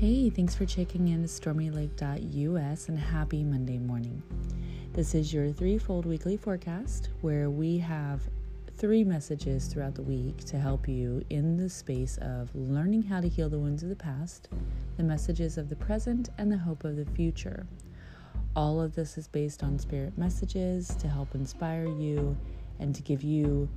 Hey, thanks for checking in to stormylake.us and happy Monday morning. This is your threefold weekly forecast where we have three messages throughout the week to help you in the space of learning how to heal the wounds of the past, the messages of the present, and the hope of the future. All of this is based on spirit messages to help inspire you and to give you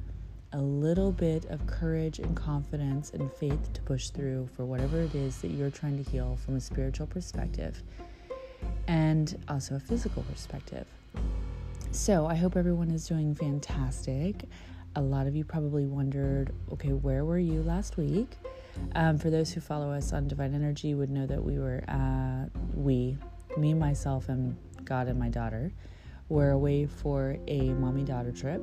a little bit of courage and confidence and faith to push through for whatever it is that you're trying to heal from a spiritual perspective and also a physical perspective. So, I hope everyone is doing fantastic. A lot of you probably wondered, okay, where were you last week? Um, for those who follow us on Divine Energy, would know that we were, uh, we, me, myself, and God and my daughter, were away for a mommy daughter trip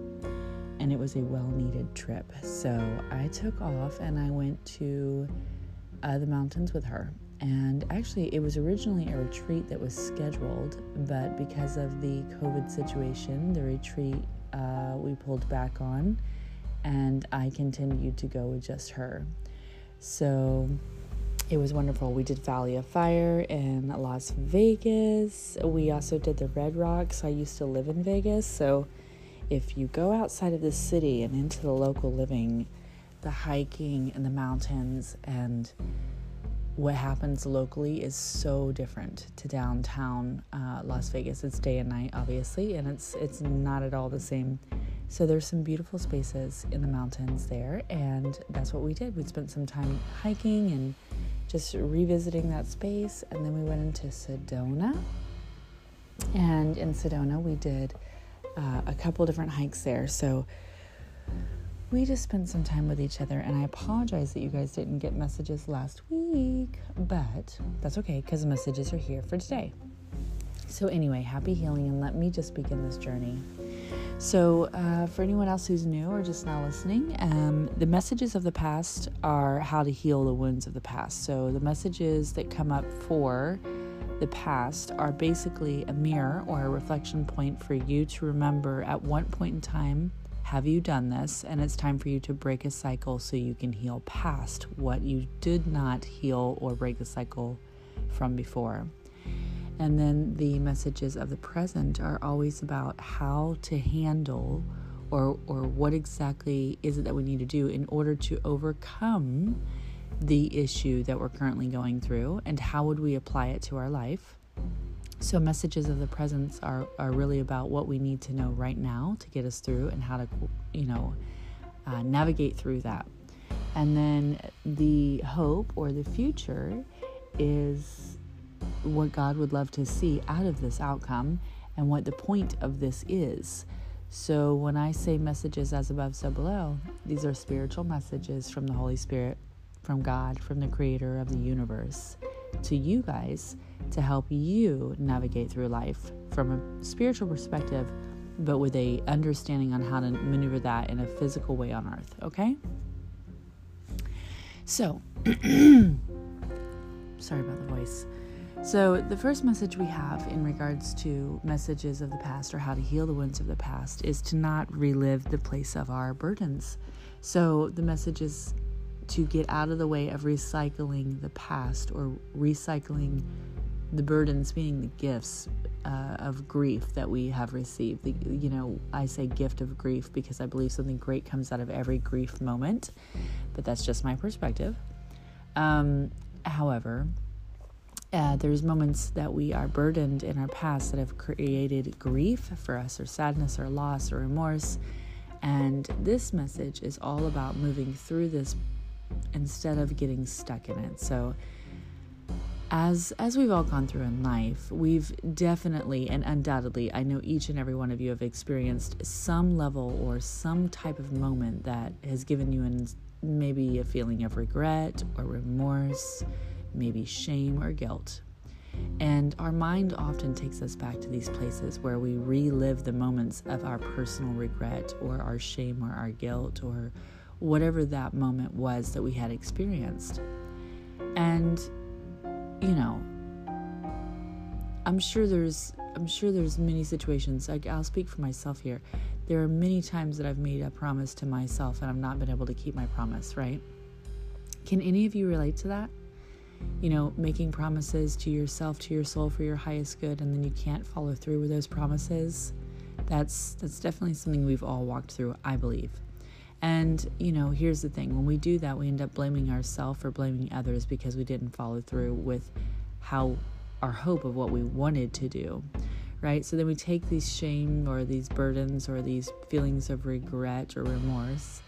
and it was a well needed trip. So I took off and I went to uh, the mountains with her. And actually, it was originally a retreat that was scheduled, but because of the COVID situation, the retreat uh, we pulled back on, and I continued to go with just her. So it was wonderful. We did Valley of Fire in Las Vegas. We also did the Red Rocks. I used to live in Vegas, so if you go outside of the city and into the local living, the hiking and the mountains and what happens locally is so different to downtown uh, Las Vegas. It's day and night, obviously, and it's it's not at all the same. So there's some beautiful spaces in the mountains there, and that's what we did. We spent some time hiking and just revisiting that space, and then we went into Sedona. And in Sedona, we did uh, a couple different hikes there. So we just spent some time with each other, and I apologize that you guys didn't get messages last week, but that's okay because the messages are here for today. So, anyway, happy healing, and let me just begin this journey. So, uh, for anyone else who's new or just now listening, um, the messages of the past are how to heal the wounds of the past. So, the messages that come up for the past are basically a mirror or a reflection point for you to remember at what point in time have you done this and it's time for you to break a cycle so you can heal past what you did not heal or break the cycle from before. And then the messages of the present are always about how to handle or or what exactly is it that we need to do in order to overcome the issue that we're currently going through and how would we apply it to our life. So, messages of the presence are, are really about what we need to know right now to get us through and how to, you know, uh, navigate through that. And then the hope or the future is what God would love to see out of this outcome and what the point of this is. So, when I say messages as above, so below, these are spiritual messages from the Holy Spirit from God, from the creator of the universe, to you guys to help you navigate through life from a spiritual perspective, but with a understanding on how to maneuver that in a physical way on earth, okay? So, sorry about the voice. So, the first message we have in regards to messages of the past or how to heal the wounds of the past is to not relive the place of our burdens. So, the message is to get out of the way of recycling the past or recycling the burdens, meaning the gifts uh, of grief that we have received. The, you know, I say gift of grief because I believe something great comes out of every grief moment, but that's just my perspective. Um, however, uh, there's moments that we are burdened in our past that have created grief for us, or sadness, or loss, or remorse. And this message is all about moving through this instead of getting stuck in it. So as as we've all gone through in life, we've definitely and undoubtedly, I know each and every one of you have experienced some level or some type of moment that has given you an maybe a feeling of regret or remorse, maybe shame or guilt. And our mind often takes us back to these places where we relive the moments of our personal regret or our shame or our guilt or whatever that moment was that we had experienced. And you know, I'm sure there's I'm sure there's many situations. Like I'll speak for myself here. There are many times that I've made a promise to myself and I've not been able to keep my promise, right? Can any of you relate to that? you know, making promises to yourself, to your soul for your highest good, and then you can't follow through with those promises. That's that's definitely something we've all walked through, I believe. And, you know, here's the thing when we do that, we end up blaming ourselves or blaming others because we didn't follow through with how our hope of what we wanted to do, right? So then we take these shame or these burdens or these feelings of regret or remorse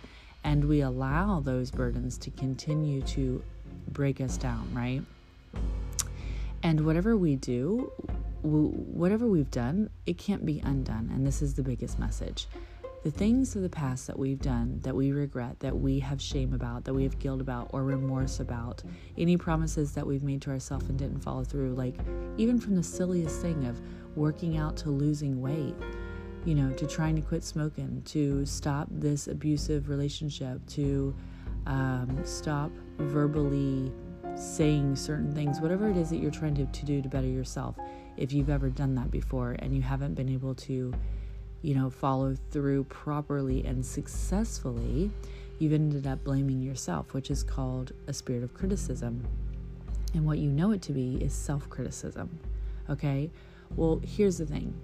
and we allow those burdens to continue to break us down, right? And whatever we do, whatever we've done, it can't be undone. And this is the biggest message. The things of the past that we've done, that we regret, that we have shame about, that we have guilt about, or remorse about, any promises that we've made to ourselves and didn't follow through, like even from the silliest thing of working out to losing weight, you know, to trying to quit smoking, to stop this abusive relationship, to um, stop verbally saying certain things, whatever it is that you're trying to, to do to better yourself. If you've ever done that before and you haven't been able to, you know, follow through properly and successfully, you've ended up blaming yourself, which is called a spirit of criticism. And what you know it to be is self criticism. Okay? Well, here's the thing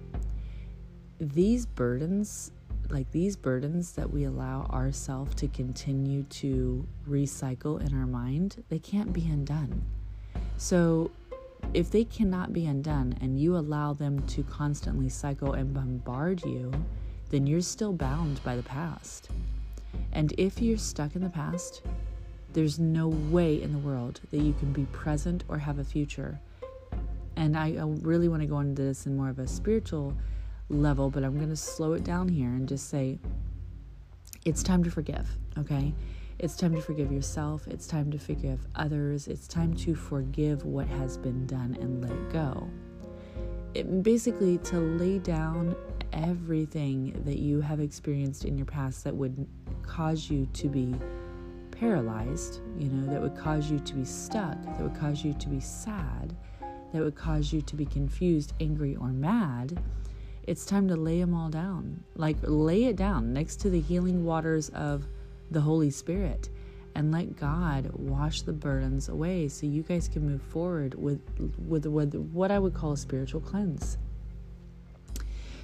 these burdens like these burdens that we allow ourselves to continue to recycle in our mind, they can't be undone. So, if they cannot be undone and you allow them to constantly cycle and bombard you, then you're still bound by the past. And if you're stuck in the past, there's no way in the world that you can be present or have a future. And I, I really want to go into this in more of a spiritual level, but I'm going to slow it down here and just say it's time to forgive, okay? It's time to forgive yourself. It's time to forgive others. It's time to forgive what has been done and let go. It, basically, to lay down everything that you have experienced in your past that would cause you to be paralyzed, you know, that would cause you to be stuck, that would cause you to be sad, that would cause you to be confused, angry, or mad it's time to lay them all down. Like, lay it down next to the healing waters of the Holy Spirit and let God wash the burdens away so you guys can move forward with, with, with what I would call a spiritual cleanse.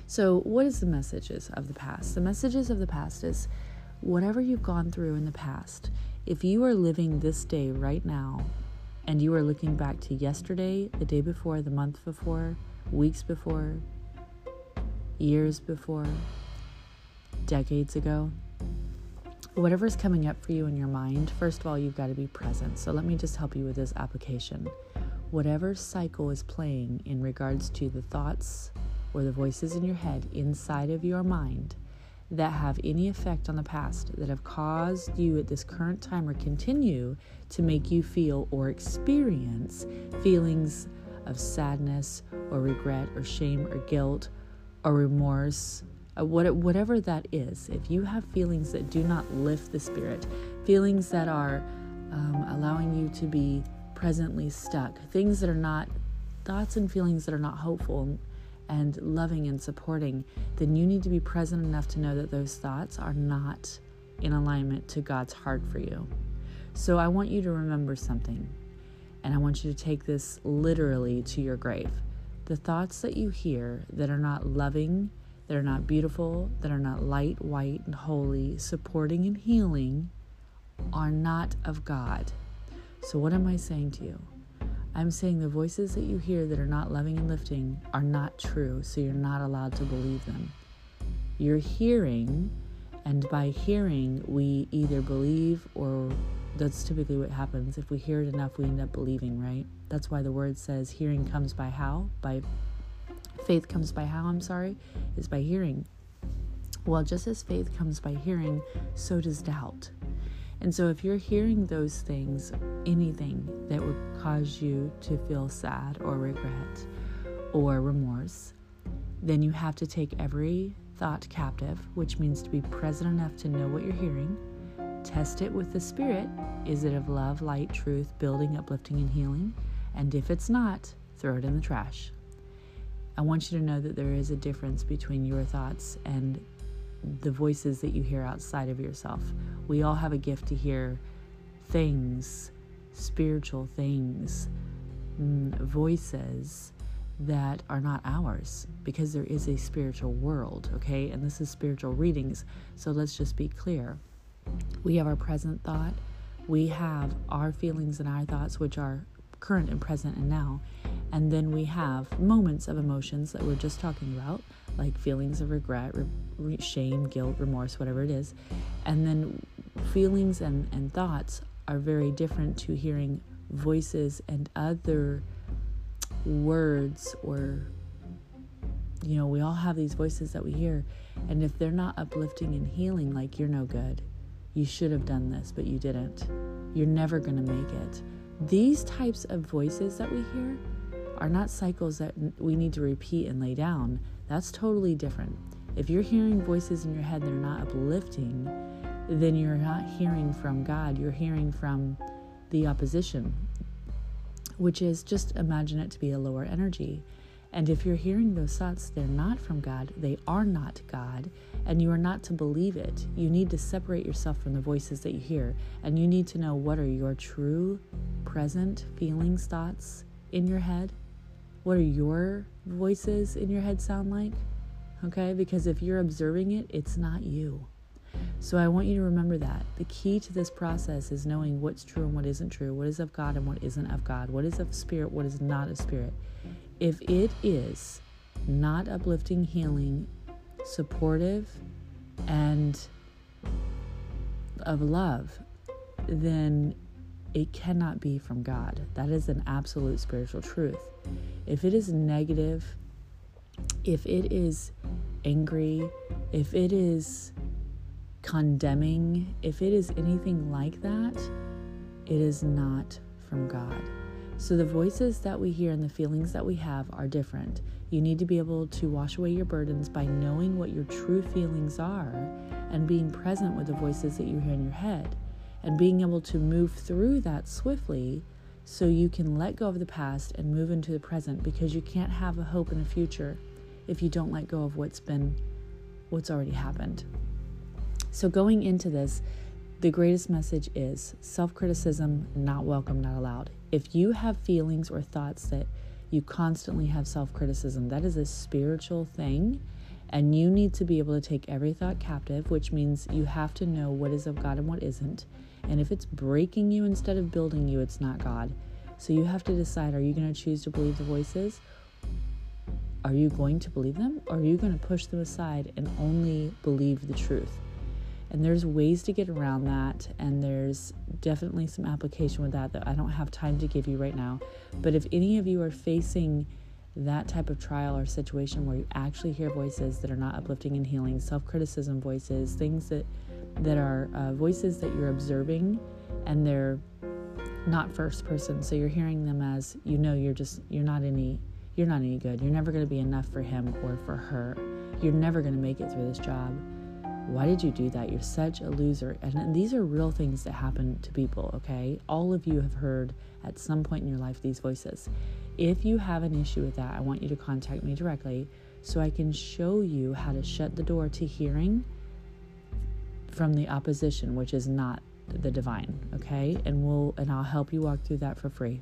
So, what is the messages of the past? The messages of the past is whatever you've gone through in the past, if you are living this day right now and you are looking back to yesterday, the day before, the month before, weeks before, years before, decades ago. Whatever's coming up for you in your mind, first of all, you've got to be present. So let me just help you with this application. Whatever cycle is playing in regards to the thoughts or the voices in your head inside of your mind that have any effect on the past that have caused you at this current time or continue to make you feel or experience feelings of sadness or regret or shame or guilt or remorse, uh, what, whatever that is, if you have feelings that do not lift the spirit, feelings that are um, allowing you to be presently stuck, things that are not, thoughts and feelings that are not hopeful and loving and supporting, then you need to be present enough to know that those thoughts are not in alignment to God's heart for you. So I want you to remember something, and I want you to take this literally to your grave. The thoughts that you hear that are not loving, that are not beautiful, that are not light, white, and holy, supporting and healing, are not of God. So, what am I saying to you? I'm saying the voices that you hear that are not loving and lifting are not true, so you're not allowed to believe them. You're hearing, and by hearing, we either believe or that's typically what happens. If we hear it enough, we end up believing, right? That's why the word says hearing comes by how? By faith comes by how, I'm sorry, is by hearing. Well, just as faith comes by hearing, so does doubt. And so, if you're hearing those things, anything that would cause you to feel sad or regret or remorse, then you have to take every thought captive, which means to be present enough to know what you're hearing Test it with the Spirit. Is it of love, light, truth, building, uplifting, and healing? And if it's not, throw it in the trash. I want you to know that there is a difference between your thoughts and the voices that you hear outside of yourself. We all have a gift to hear things spiritual things, mm, voices that are not ours because there is a spiritual world, okay? And this is spiritual readings. So let's just be clear. We have our present thought, we have our feelings and our thoughts, which are current and present and now. And then we have moments of emotions that we're just talking about, like feelings of regret, re- shame, guilt, remorse, whatever it is. And then feelings and, and thoughts are very different to hearing voices and other words or you know we all have these voices that we hear. And if they're not uplifting and healing like you're no good. You should have done this but you didn't. You're never going to make it. These types of voices that we hear are not cycles that we need to repeat and lay down that's totally different if you're hearing voices in your head that are not uplifting then you're not hearing from god you're hearing from the opposition which is just imagine it to be a lower energy. And if you're hearing those thoughts, they're not from God, they are not God, and you are not to believe it. You need to separate yourself from the voices that you hear, and you need to know what are your true, present feelings, thoughts in your head. What are your voices in your head sound like? Okay, because if you're observing it, it's not you. So I want you to remember that. The key to this process is knowing what's true and what isn't true, what is of God and what isn't of God, what is of spirit, what is not of spirit. If it is not uplifting, healing, supportive, and of love, then it cannot be from God. That is an absolute spiritual truth. If it is negative, if it is angry, if it is condemning, if it is anything like that, it is not from God. So the voices that we hear and the feelings that we have are different. You need to be able to wash away your burdens by knowing what your true feelings are and being present with the voices that you hear in your head and being able to move through that swiftly so you can let go of the past and move into the present because you can't have a hope in a future if you don't let go of what's been what's already happened. So, going into this, the greatest message is self criticism, not welcome, not allowed. If you have feelings or thoughts that you constantly have self criticism, that is a spiritual thing. And you need to be able to take every thought captive, which means you have to know what is of God and what isn't. And if it's breaking you instead of building you, it's not God. So you have to decide are you going to choose to believe the voices? Are you going to believe them? Or are you going to push them aside and only believe the truth? And there's ways to get around that, and there's definitely some application with that that I don't have time to give you right now. But if any of you are facing that type of trial or situation where you actually hear voices that are not uplifting and healing, self-criticism voices, things that that are uh, voices that you're observing, and they're not first person, so you're hearing them as you know you're just you're not any you're not any good. You're never going to be enough for him or for her. You're never going to make it through this job. Why did you do that? You're such a loser. And, and these are real things that happen to people, okay? All of you have heard at some point in your life these voices. If you have an issue with that, I want you to contact me directly so I can show you how to shut the door to hearing from the opposition, which is not the divine, okay? And we'll and I'll help you walk through that for free.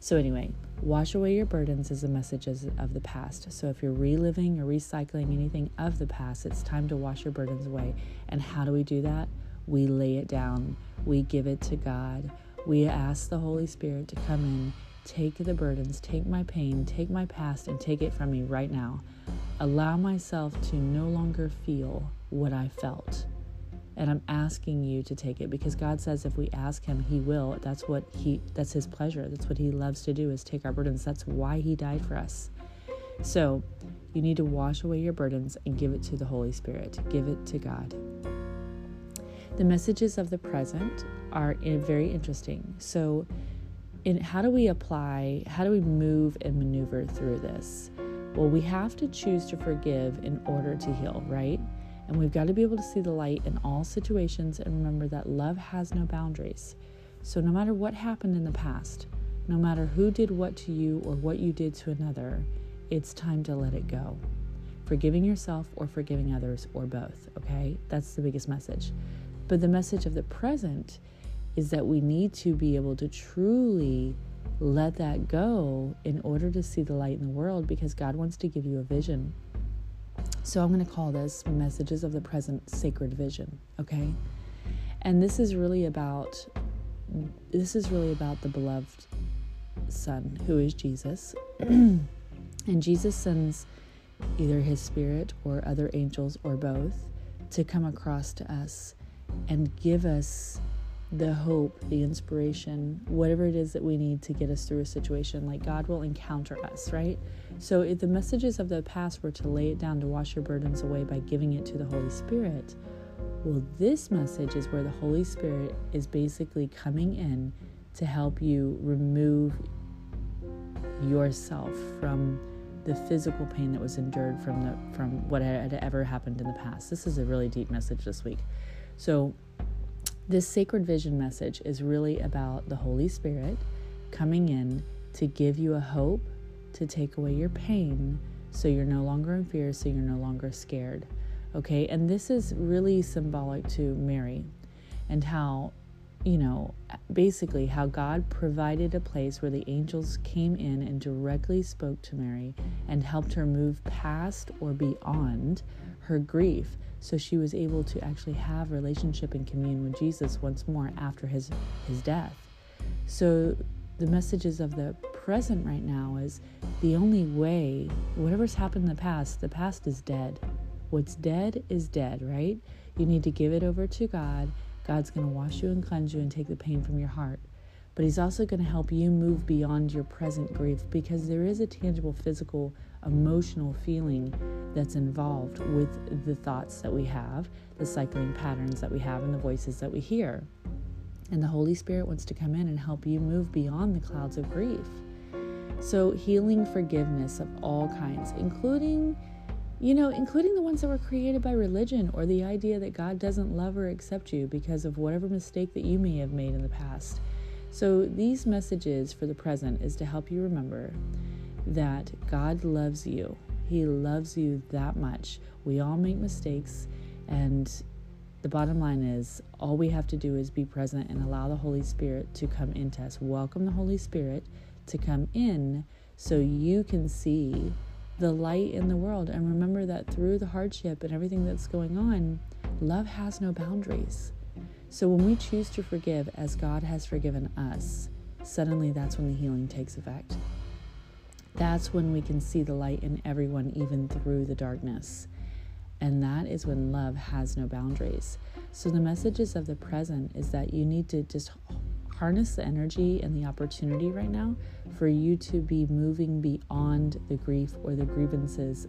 So anyway, Wash away your burdens is the messages of the past. So if you're reliving or recycling anything of the past, it's time to wash your burdens away. And how do we do that? We lay it down, we give it to God. We ask the Holy Spirit to come in, take the burdens, take my pain, take my past, and take it from me right now. Allow myself to no longer feel what I felt. And I'm asking you to take it because God says if we ask him he will. That's what he that's his pleasure. That's what he loves to do is take our burdens. That's why he died for us. So you need to wash away your burdens and give it to the Holy Spirit. Give it to God. The messages of the present are very interesting. So in how do we apply how do we move and maneuver through this? Well we have to choose to forgive in order to heal right and we've got to be able to see the light in all situations and remember that love has no boundaries. So, no matter what happened in the past, no matter who did what to you or what you did to another, it's time to let it go. Forgiving yourself or forgiving others or both, okay? That's the biggest message. But the message of the present is that we need to be able to truly let that go in order to see the light in the world because God wants to give you a vision. So I'm going to call this Messages of the Present Sacred Vision, okay? And this is really about this is really about the beloved son who is Jesus. and Jesus sends either his spirit or other angels or both to come across to us and give us the hope, the inspiration, whatever it is that we need to get us through a situation. Like God will encounter us, right? So if the messages of the past were to lay it down to wash your burdens away by giving it to the Holy Spirit, well, this message is where the Holy Spirit is basically coming in to help you remove yourself from the physical pain that was endured from the from what had ever happened in the past. This is a really deep message this week. So this sacred vision message is really about the Holy Spirit coming in to give you a hope, to take away your pain, so you're no longer in fear, so you're no longer scared. Okay, and this is really symbolic to Mary and how, you know, basically how God provided a place where the angels came in and directly spoke to Mary and helped her move past or beyond her grief so she was able to actually have relationship and commune with Jesus once more after his his death. So the messages of the present right now is the only way whatever's happened in the past, the past is dead. What's dead is dead, right? You need to give it over to God. God's going to wash you and cleanse you and take the pain from your heart. But He's also going to help you move beyond your present grief because there is a tangible physical emotional feeling that's involved with the thoughts that we have, the cycling patterns that we have, and the voices that we hear. And the Holy Spirit wants to come in and help you move beyond the clouds of grief. So, healing forgiveness of all kinds, including, you know, including the ones that were created by religion or the idea that God doesn't love or accept you because of whatever mistake that you may have made in the past. So, these messages for the present is to help you remember that God loves you. He loves you that much. We all make mistakes, and the bottom line is all we have to do is be present and allow the Holy Spirit to come into us. Welcome the Holy Spirit to come in so you can see the light in the world. And remember that through the hardship and everything that's going on, love has no boundaries. So when we choose to forgive as God has forgiven us, suddenly that's when the healing takes effect. That's when we can see the light in everyone, even through the darkness. And that is when love has no boundaries. So, the messages of the present is that you need to just harness the energy and the opportunity right now for you to be moving beyond the grief or the grievances,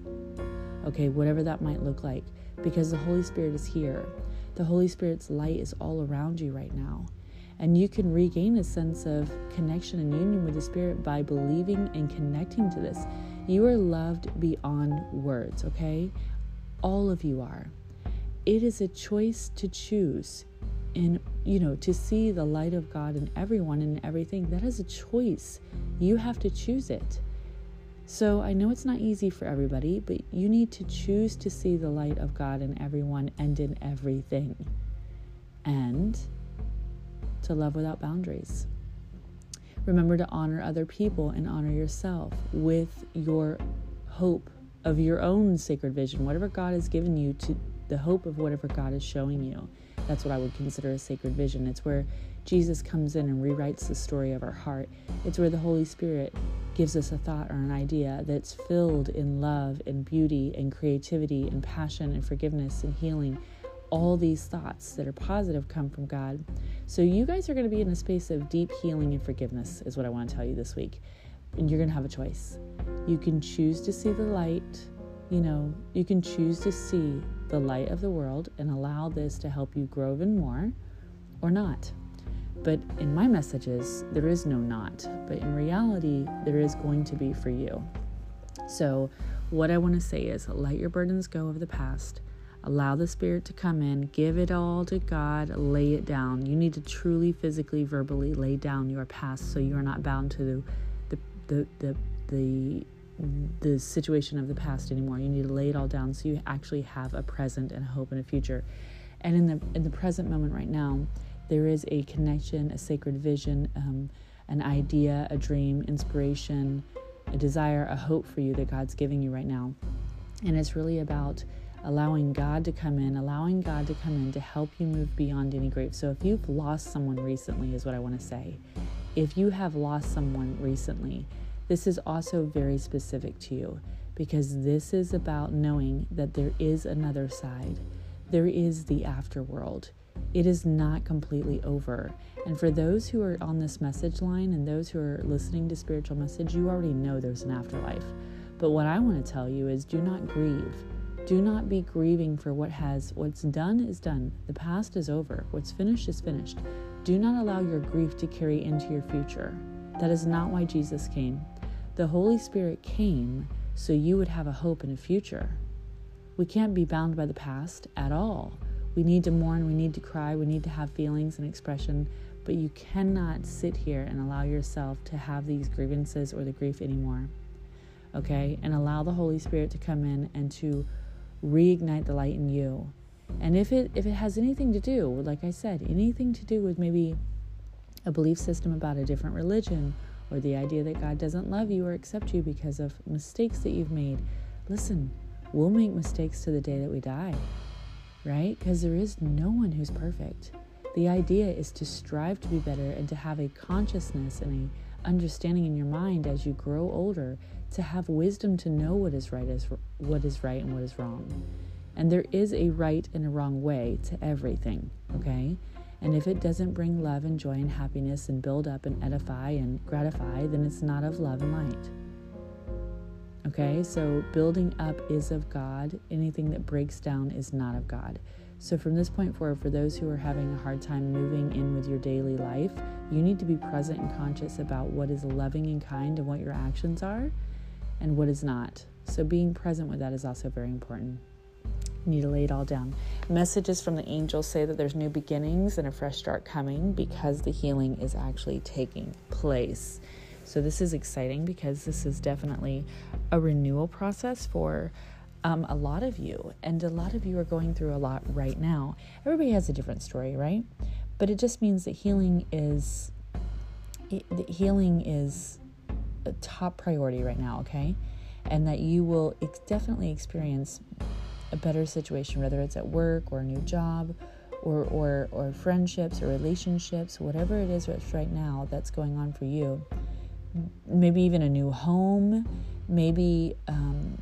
okay, whatever that might look like, because the Holy Spirit is here. The Holy Spirit's light is all around you right now. And you can regain a sense of connection and union with the Spirit by believing and connecting to this. You are loved beyond words, okay? All of you are. It is a choice to choose and you know to see the light of god in everyone and everything that is a choice you have to choose it so i know it's not easy for everybody but you need to choose to see the light of god in everyone and in everything and to love without boundaries. Remember to honor other people and honor yourself with your hope of your own sacred vision, whatever God has given you to the hope of whatever God is showing you. That's what I would consider a sacred vision. It's where Jesus comes in and rewrites the story of our heart. It's where the Holy Spirit gives us a thought or an idea that's filled in love and beauty and creativity and passion and forgiveness and healing all these thoughts that are positive come from God. So, you guys are going to be in a space of deep healing and forgiveness, is what I want to tell you this week. And you're going to have a choice. You can choose to see the light, you know, you can choose to see the light of the world and allow this to help you grow even more, or not. But in my messages, there is no not. But in reality, there is going to be for you. So, what I want to say is let your burdens go of the past Allow the Spirit to come in, give it all to God, lay it down. You need to truly, physically, verbally lay down your past so you are not bound to the, the, the, the, the situation of the past anymore. You need to lay it all down so you actually have a present and a hope and a future. And in the in the present moment right now, there is a connection, a sacred vision, um, an idea, a dream, inspiration, a desire, a hope for you that God's giving you right now. And it's really about allowing God to come in, allowing God to come in to help you move beyond any grief. So if you've lost someone recently, is what I want to say. If you have lost someone recently, this is also very specific to you because this is about knowing that there is another side. There is the afterworld. It is not completely over. And for those who are on this message line and those who are listening to spiritual message, you already know there's an afterlife. But what I want to tell you is do not grieve. Do not be grieving for what has what's done is done. The past is over. What's finished is finished. Do not allow your grief to carry into your future. That is not why Jesus came. The Holy Spirit came so you would have a hope and a future. We can't be bound by the past at all. We need to mourn, we need to cry, we need to have feelings and expression, but you cannot sit here and allow yourself to have these grievances or the grief anymore. Okay? And allow the Holy Spirit to come in and to reignite the light in you. And if it if it has anything to do, like I said, anything to do with maybe a belief system about a different religion or the idea that God doesn't love you or accept you because of mistakes that you've made. Listen, we'll make mistakes to the day that we die, right? Because there is no one who's perfect. The idea is to strive to be better and to have a consciousness and a understanding in your mind as you grow older to have wisdom to know what is right as what is right and what is wrong. And there is a right and a wrong way to everything, okay? And if it doesn't bring love and joy and happiness and build up and edify and gratify, then it's not of love and light. Okay, so building up is of God. Anything that breaks down is not of God. So, from this point forward, for those who are having a hard time moving in with your daily life, you need to be present and conscious about what is loving and kind and what your actions are and what is not. So, being present with that is also very important You need to lay it all down. Messages from the angels say that there's new beginnings and a fresh start coming because the healing is actually taking place. So, this is exciting because this is definitely a renewal process for um, a lot of you. And a lot of you are going through a lot right now. Everybody has a different story, right? But it just means that healing is. The healing is a top priority right now, okay? And that you will ex- definitely experience a better situation, whether it's at work or a new job or, or, or friendships or relationships, whatever it is right now that's going on for you. Maybe even a new home, maybe, um,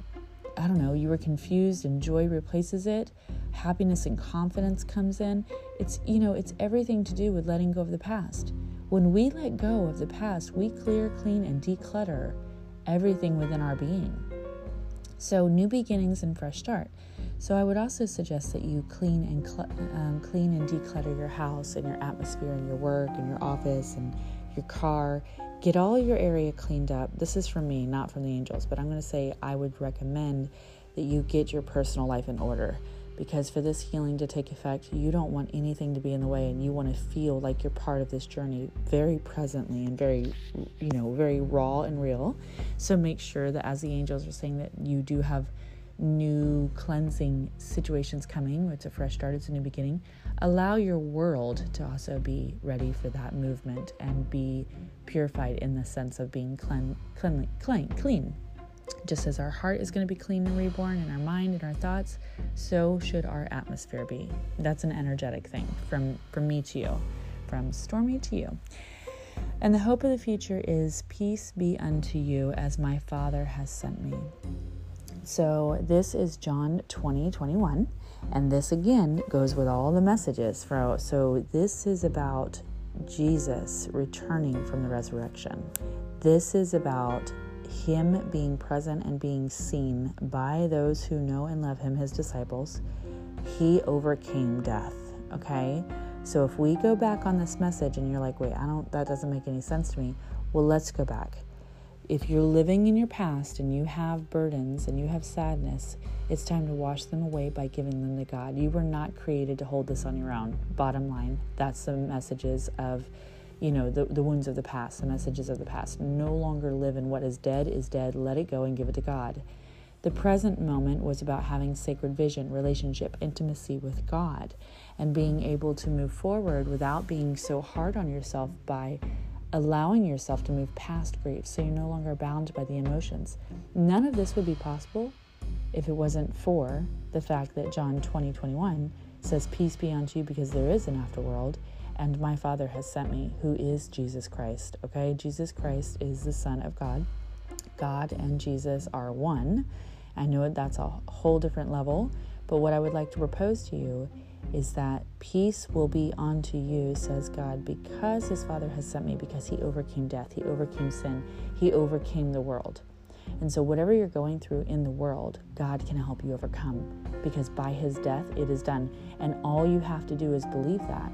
I don't know, you were confused and joy replaces it. Happiness and confidence comes in. It's, you know, it's everything to do with letting go of the past. When we let go of the past, we clear, clean, and declutter everything within our being. So, new beginnings and fresh start. So I would also suggest that you clean and cl- um, clean and declutter your house and your atmosphere and your work and your office and your car. Get all your area cleaned up. This is from me, not from the angels, but I'm going to say I would recommend that you get your personal life in order because for this healing to take effect, you don't want anything to be in the way and you want to feel like you're part of this journey very presently and very, you know, very raw and real. So make sure that as the angels are saying that you do have new cleansing situations coming. It's a fresh start, it's a new beginning. Allow your world to also be ready for that movement and be purified in the sense of being clean, clean, clean, clean. Just as our heart is going to be clean and reborn and our mind and our thoughts, so should our atmosphere be. That's an energetic thing from, from me to you, from Stormy to you. And the hope of the future is peace be unto you as my Father has sent me. So this is John 20, 21. And this again goes with all the messages. So this is about Jesus returning from the resurrection. This is about him being present and being seen by those who know and love him, his disciples. He overcame death. Okay? So if we go back on this message and you're like, wait, I don't, that doesn't make any sense to me. Well, let's go back. If you're living in your past and you have burdens and you have sadness, it's time to wash them away by giving them to God. You were not created to hold this on your own. Bottom line, that's the messages of, you know, the, the wounds of the past, the messages of the past. No longer live in what is dead is dead. Let it go and give it to God. The present moment was about having sacred vision, relationship, intimacy with God, and being able to move forward without being so hard on yourself by allowing yourself to move past grief so you're no longer bound by the emotions. None of this would be possible if it wasn't for the fact that John 20 21 says, Peace be unto you because there is an afterworld, and my Father has sent me, who is Jesus Christ. Okay, Jesus Christ is the Son of God. God and Jesus are one. I know that's a whole different level, but what I would like to propose to you is that peace will be unto you, says God, because his Father has sent me, because he overcame death, he overcame sin, he overcame the world. And so, whatever you're going through in the world, God can help you overcome because by his death it is done. And all you have to do is believe that.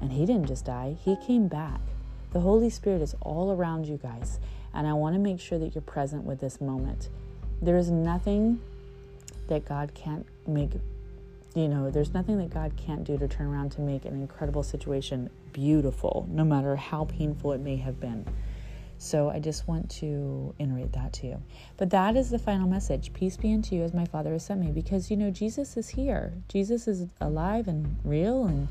And he didn't just die, he came back. The Holy Spirit is all around you guys. And I want to make sure that you're present with this moment. There is nothing that God can't make, you know, there's nothing that God can't do to turn around to make an incredible situation beautiful, no matter how painful it may have been. So I just want to iterate that to you. But that is the final message. Peace be unto you as my Father has sent me. Because, you know, Jesus is here. Jesus is alive and real and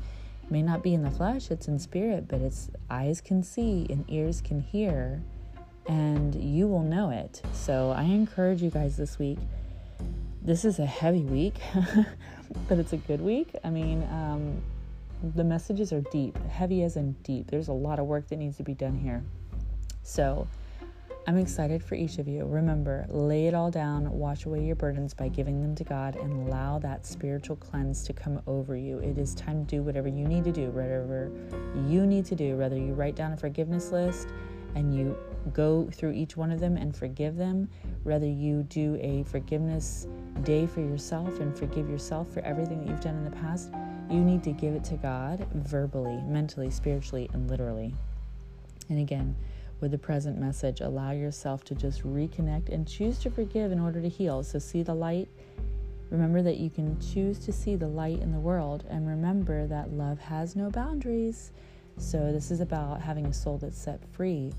may not be in the flesh, it's in spirit, but it's eyes can see and ears can hear, and you will know it. So I encourage you guys this week. This is a heavy week, but it's a good week. I mean, um, the messages are deep, heavy as in deep. There's a lot of work that needs to be done here. So I'm excited for each of you. Remember, lay it all down, wash away your burdens by giving them to God, and allow that spiritual cleanse to come over you. It is time to do whatever you need to do, whatever you need to do, whether you write down a forgiveness list and you go through each one of them and forgive them, Rather, you do a forgiveness day for yourself and forgive yourself for everything that you've done in the past, you need to give it to God verbally, mentally, spiritually, and literally. And again, with the present message. Allow yourself to just reconnect and choose to forgive in order to heal. So, see the light. Remember that you can choose to see the light in the world, and remember that love has no boundaries. So, this is about having a soul that's set free.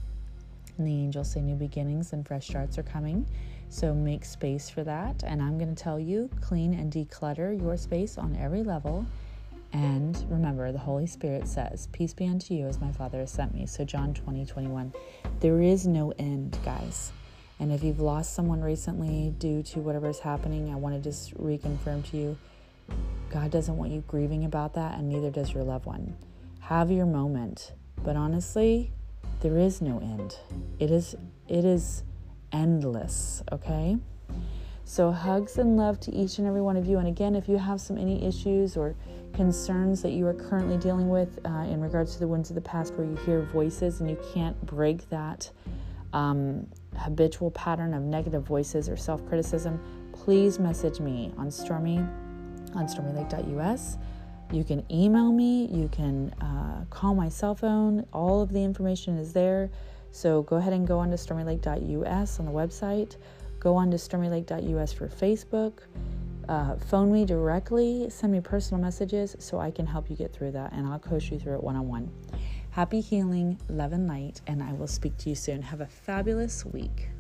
And the angels say new beginnings and fresh starts are coming. So, make space for that. And I'm going to tell you clean and declutter your space on every level and remember, the Holy Spirit says, Peace be unto you as my Father has sent me. So, John 20, 21. There is no end, guys. And if you've lost someone recently due to whatever is happening, I want to just reconfirm to you God doesn't want you grieving about that, and neither does your loved one. Have your moment. But honestly, there is no end. It is it is endless, okay? So hugs and love to each and every one of you. And again, if you have some any issues or concerns that you are currently dealing with uh, in regards to the wounds of the past where you hear voices and you can't break that um, habitual pattern of negative voices or self criticism, please message me on Stormy on stormylake.us. You can email me, you can uh, call my cell phone. All of the information is there. So go ahead and go on to stormylake.us on the website. Go on to stormylake.us for Facebook uh, phone me directly, send me personal messages so I can help you get through that and I'll coach you through it one on one. Happy healing, love and light, and I will speak to you soon. Have a fabulous week.